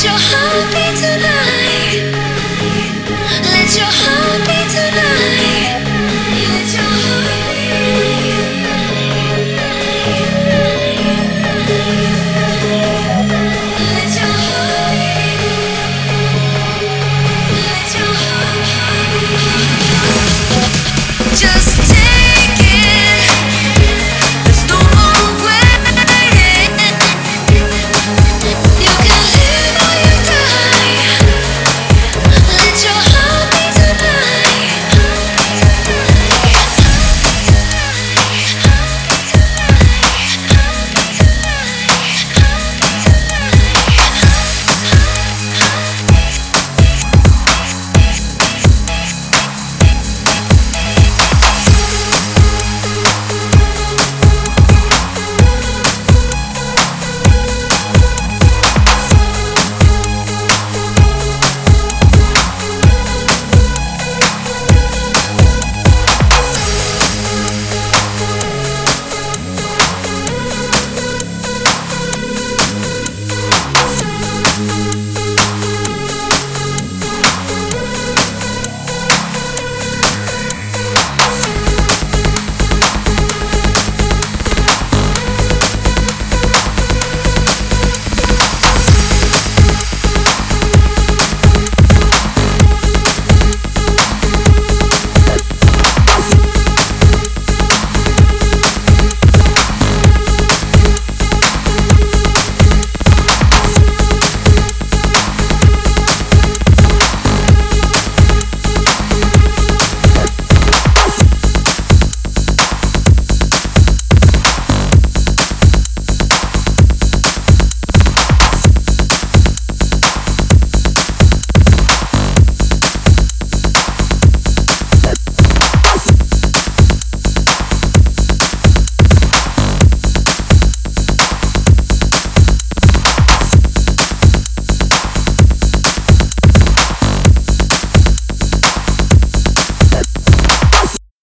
就好比 Mm-hmm.